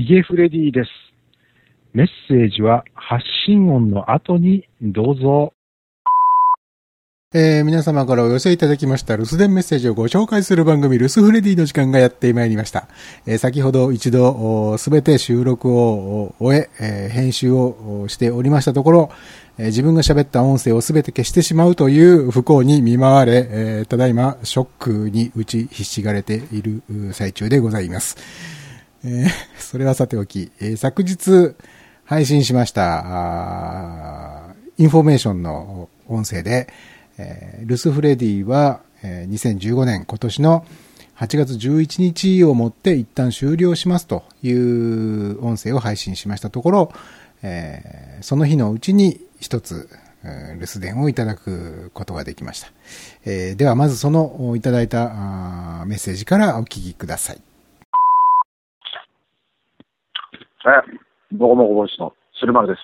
ヒゲフレディです。メッセージは発信音の後にどうぞ。えー、皆様からお寄せいただきました留守電メッセージをご紹介する番組、留守フレディの時間がやってまいりました。えー、先ほど一度、すべて収録を終ええー、編集をしておりましたところ、えー、自分が喋った音声をすべて消してしまうという不幸に見舞われ、えー、ただいまショックに打ちひしがれている最中でございます。えー、それはさておき、えー、昨日配信しましたインフォメーションの音声で、えー、ルス・フレディは、えー、2015年今年の8月11日をもって一旦終了しますという音声を配信しましたところ、えー、その日のうちに一つ留守電をいただくことができました。えー、ではまずそのいただいたメッセージからお聞きください。え、どうもごぼしの鶴丸です。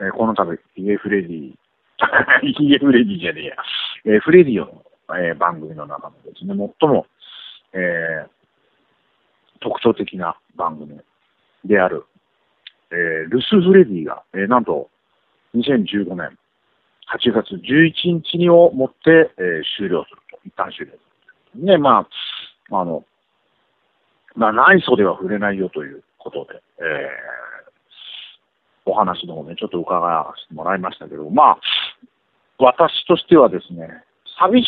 えー、この度、ヒゲフレディ ヒゲフレディじゃねえや。えー、フレディオの、えー、番組の中のですね、最も、えー、特徴的な番組である、えー、ルス・フレディが、えー、なんと、2015年8月11日にをもって、えー、終了すると。一旦終了する。ね、まあ、あの、まあ、内装では触れないよということで、えー、お話の方ね、ちょっと伺わせてもらいましたけど、まあ、私としてはですね、寂し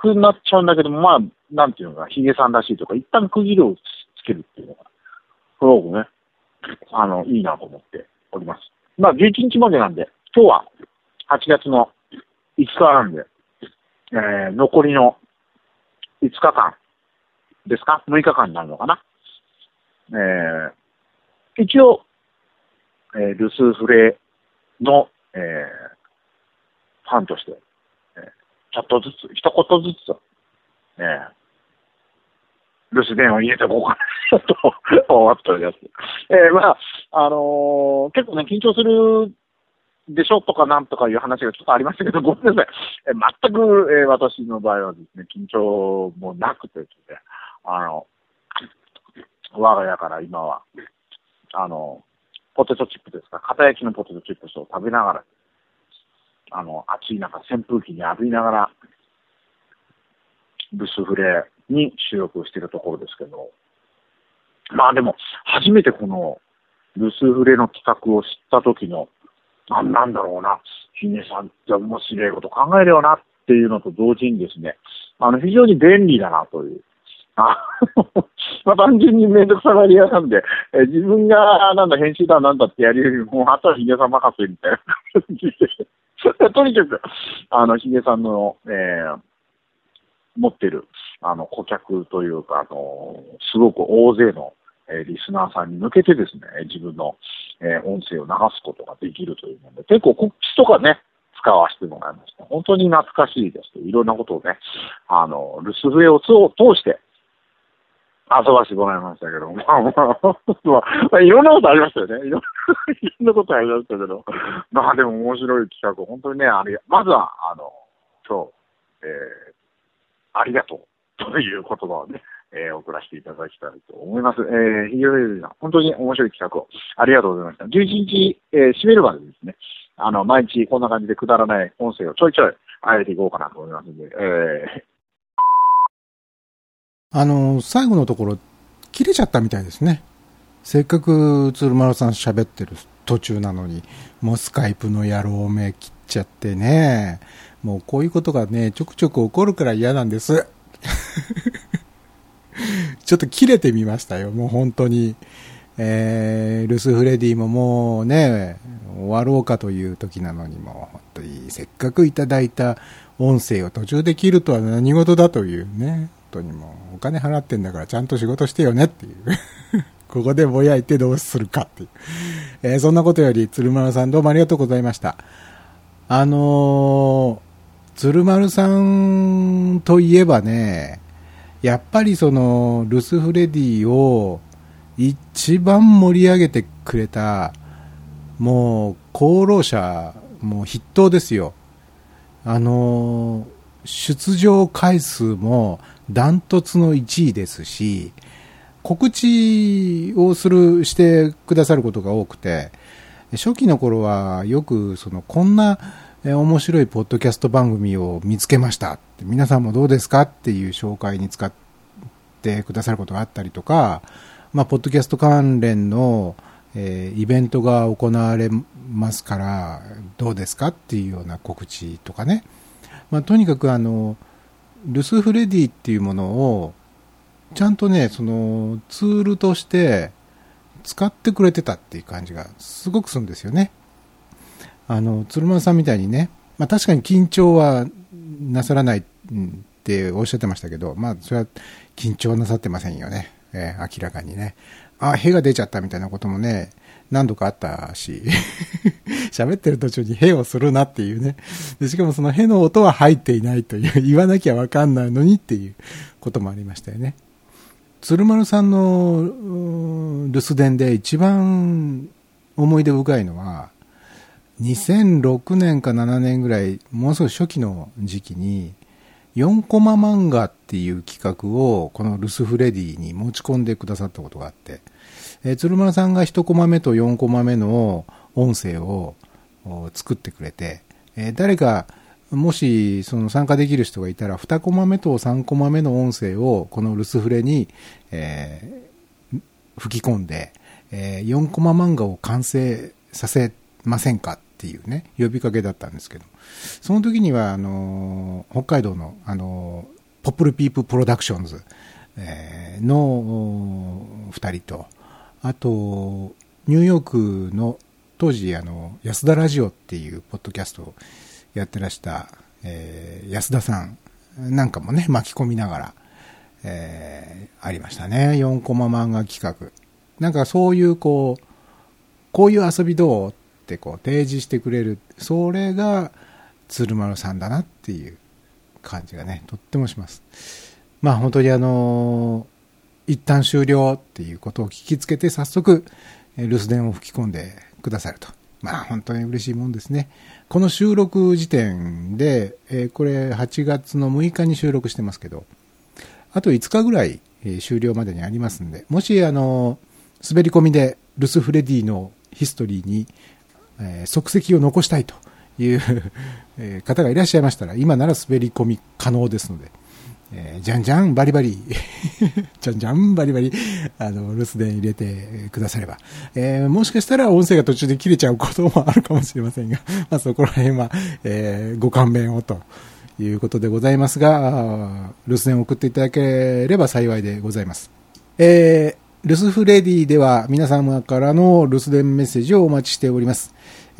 くなっちゃうんだけど、まあ、なんていうのか、ヒゲさんらしいとか、一旦区切りをつけるっていうのが、すごくね、あの、いいなと思っております。まあ、11日までなんで、今日は8月の5日なんで、えー、残りの5日間ですか ?6 日間になるのかな？えー、一応、えー、ルスフレの、えー、ファンとして、えー、ちょっとずつ、一言ずつ、えー、留守電を入れておこうかなと思っております。えー、まあ、あのー、結構ね、緊張するでしょとかなんとかいう話がちょっとありましたけど、ごめんなさい。えー、全く、えー、私の場合はですね、緊張もなくてですね、あの、我が家から今は、あの、ポテトチップですか、片焼きのポテトチップスを食べながら、あの、暑い中、扇風機に浴びながら、ブスフレに収録をしているところですけど、まあでも、初めてこの、ブスフレの企画を知った時の、ななんだろうな、ヒネさんって面白いこと考えるよなっていうのと同時にですね、あの、非常に便利だなという、あ まあ、単純にめんどくさがり屋なんで、え自分がなんだ編集だなんだってやるよりも、あとはヒゲさん任せみたいな感じで、とにかく、あの、ヒゲさんの、えー、持ってる、あの、顧客というか、あの、すごく大勢の、えー、リスナーさんに向けてですね、自分の、えー、音声を流すことができるというので、結構告知とかね、使わせてもらいました。本当に懐かしいですいろんなことをね、あの、留守笛を通して、遊ばしてもらいましたけど、まあまあ、まあ、いろんなことありましたよね。いろんな ことありましたけど、まあでも面白い企画、本当にね、あれ、まずは、あの、今日、えー、ありがとうという言葉をね、えー、送らせていただきたいと思います。えー、ひげさん、本当に面白い企画をありがとうございました。11日、えー、閉めるまでですね、あの、毎日こんな感じでくだらない音声をちょいちょいあえていこうかなと思いますんで、えあの、最後のところ、切れちゃったみたいですね。せっかく鶴丸さん喋ってる途中なのに、もうスカイプの野郎め切っちゃってね。もうこういうことがね、ちょくちょく起こるから嫌なんです。ちょっと切れてみましたよ、もう本当に。えー、ルス・フレディももうね、終わろうかという時なのにも、本当にせっかくいただいた音声を途中で切るとは何事だというね。当にもうお金払ってんだからちゃんと仕事してよねっていう ここでぼやいてどうするかっていう。えー、そんなことより、鶴丸さんどうもありがとうございました。あのー、鶴丸さんといえばね、やっぱりその、ルスフレディを一番盛り上げてくれた、もう、功労者、もう筆頭ですよ。あのー、出場回数もダントツの1位ですし、告知をする、してくださることが多くて、初期の頃はよく、その、こんな、面白いポッドキャスト番組を見つけました皆さんもどうですかっていう紹介に使ってくださることがあったりとか、まあ、ポッドキャスト関連の、えー、イベントが行われますから、どうですかっていうような告知とかね。まあ、とにかくあの、ルスフレディっていうものを、ちゃんとね、そのツールとして使ってくれてたっていう感じがすごくするんですよね。あの、鶴丸さんみたいにね、まあ確かに緊張はなさらないっておっしゃってましたけど、まあそれは緊張なさってませんよね。えー、明らかにね。あ、へが出ちゃったみたいなこともね、何度かあったし、喋ってる途中にへをするなっていうね。でしかもそのへの音は入っていないという、言わなきゃわかんないのにっていうこともありましたよね。鶴丸さんの留守電で一番思い出深いのは、2006年か7年ぐらい、もうすぐ初期の時期に、4コマ漫画っていう企画をこのルスフレディに持ち込んでくださったことがあって、えー、鶴丸さんが1コマ目と4コマ目の音声を作ってくれて、えー、誰かもしその参加できる人がいたら2コマ目と3コマ目の音声をこのルスフレに、えー、吹き込んで、えー、4コマ漫画を完成させませんかっていうね、呼びかけだったんですけど、その時には、あの、北海道の、あの、ポップルピーププロダクションズ、えー、の2人と、あと、ニューヨークの当時、あの、安田ラジオっていうポッドキャストをやってらした、えー、安田さんなんかもね、巻き込みながら、えー、ありましたね。4コマ漫画企画。なんかそういうこう、こういう遊びどうってこう提示してくれるそれが鶴丸さんだなっていう感じがねとってもしますまあ本当にあの一旦終了っていうことを聞きつけて早速留守電を吹き込んでくださると。まあ本当に嬉しいもんですね。この収録時点で、えこれ8月の6日に収録してますけどあと5日ぐらい、え終了までにありますんでもしあの滑り込みでルス・フレディのヒストリーにえー、足跡を残したいという え、方がいらっしゃいましたら、今なら滑り込み可能ですので、えー、じゃんじゃんバリバリ、じゃんじゃんバリバリ、あの、留守電入れてくだされば、えー、もしかしたら音声が途中で切れちゃうこともあるかもしれませんが、まあそこら辺は、えー、ご勘弁をということでございますが、留守電を送っていただければ幸いでございます。えー、留守フレディでは皆様からの留守電メッセージをお待ちしております。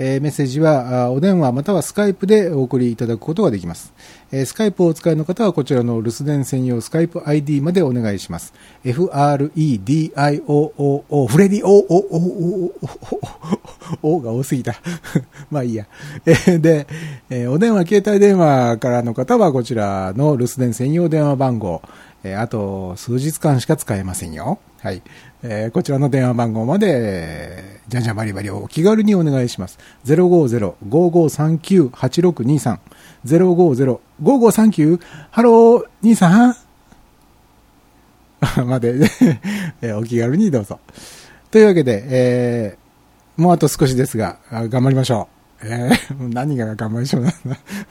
えメッセージはお電話またはスカイプでお送りいただくことができます。えスカイプをお使いの方はこちらの留守電専用スカイプ ID までお願いします。FREDIOOO フレディ OOO おが多すぎた。まあいいや。えで、えお電話、携帯電話からの方はこちらの留守電専用電話番号、えあと数日間しか使えませんよ。はい。えー、こちらの電話番号まで、じゃんじゃんバリバリをお気軽にお願いします。050-5539-8623。050-5539? ハロー、兄さん まで、えー、お気軽にどうぞ。というわけで、えー、もうあと少しですが、頑張りましょう。えー、何が頑張りましょうな。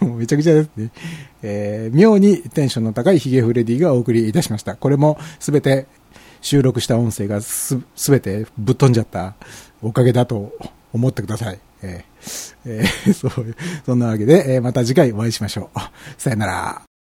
もうめちゃくちゃですね。えー、妙にテンションの高いヒゲフレディがお送りいたしました。これもすべて収録した音声がす、すべてぶっ飛んじゃったおかげだと思ってください。えー、えー、そう、そんなわけで、えー、また次回お会いしましょう。さよなら。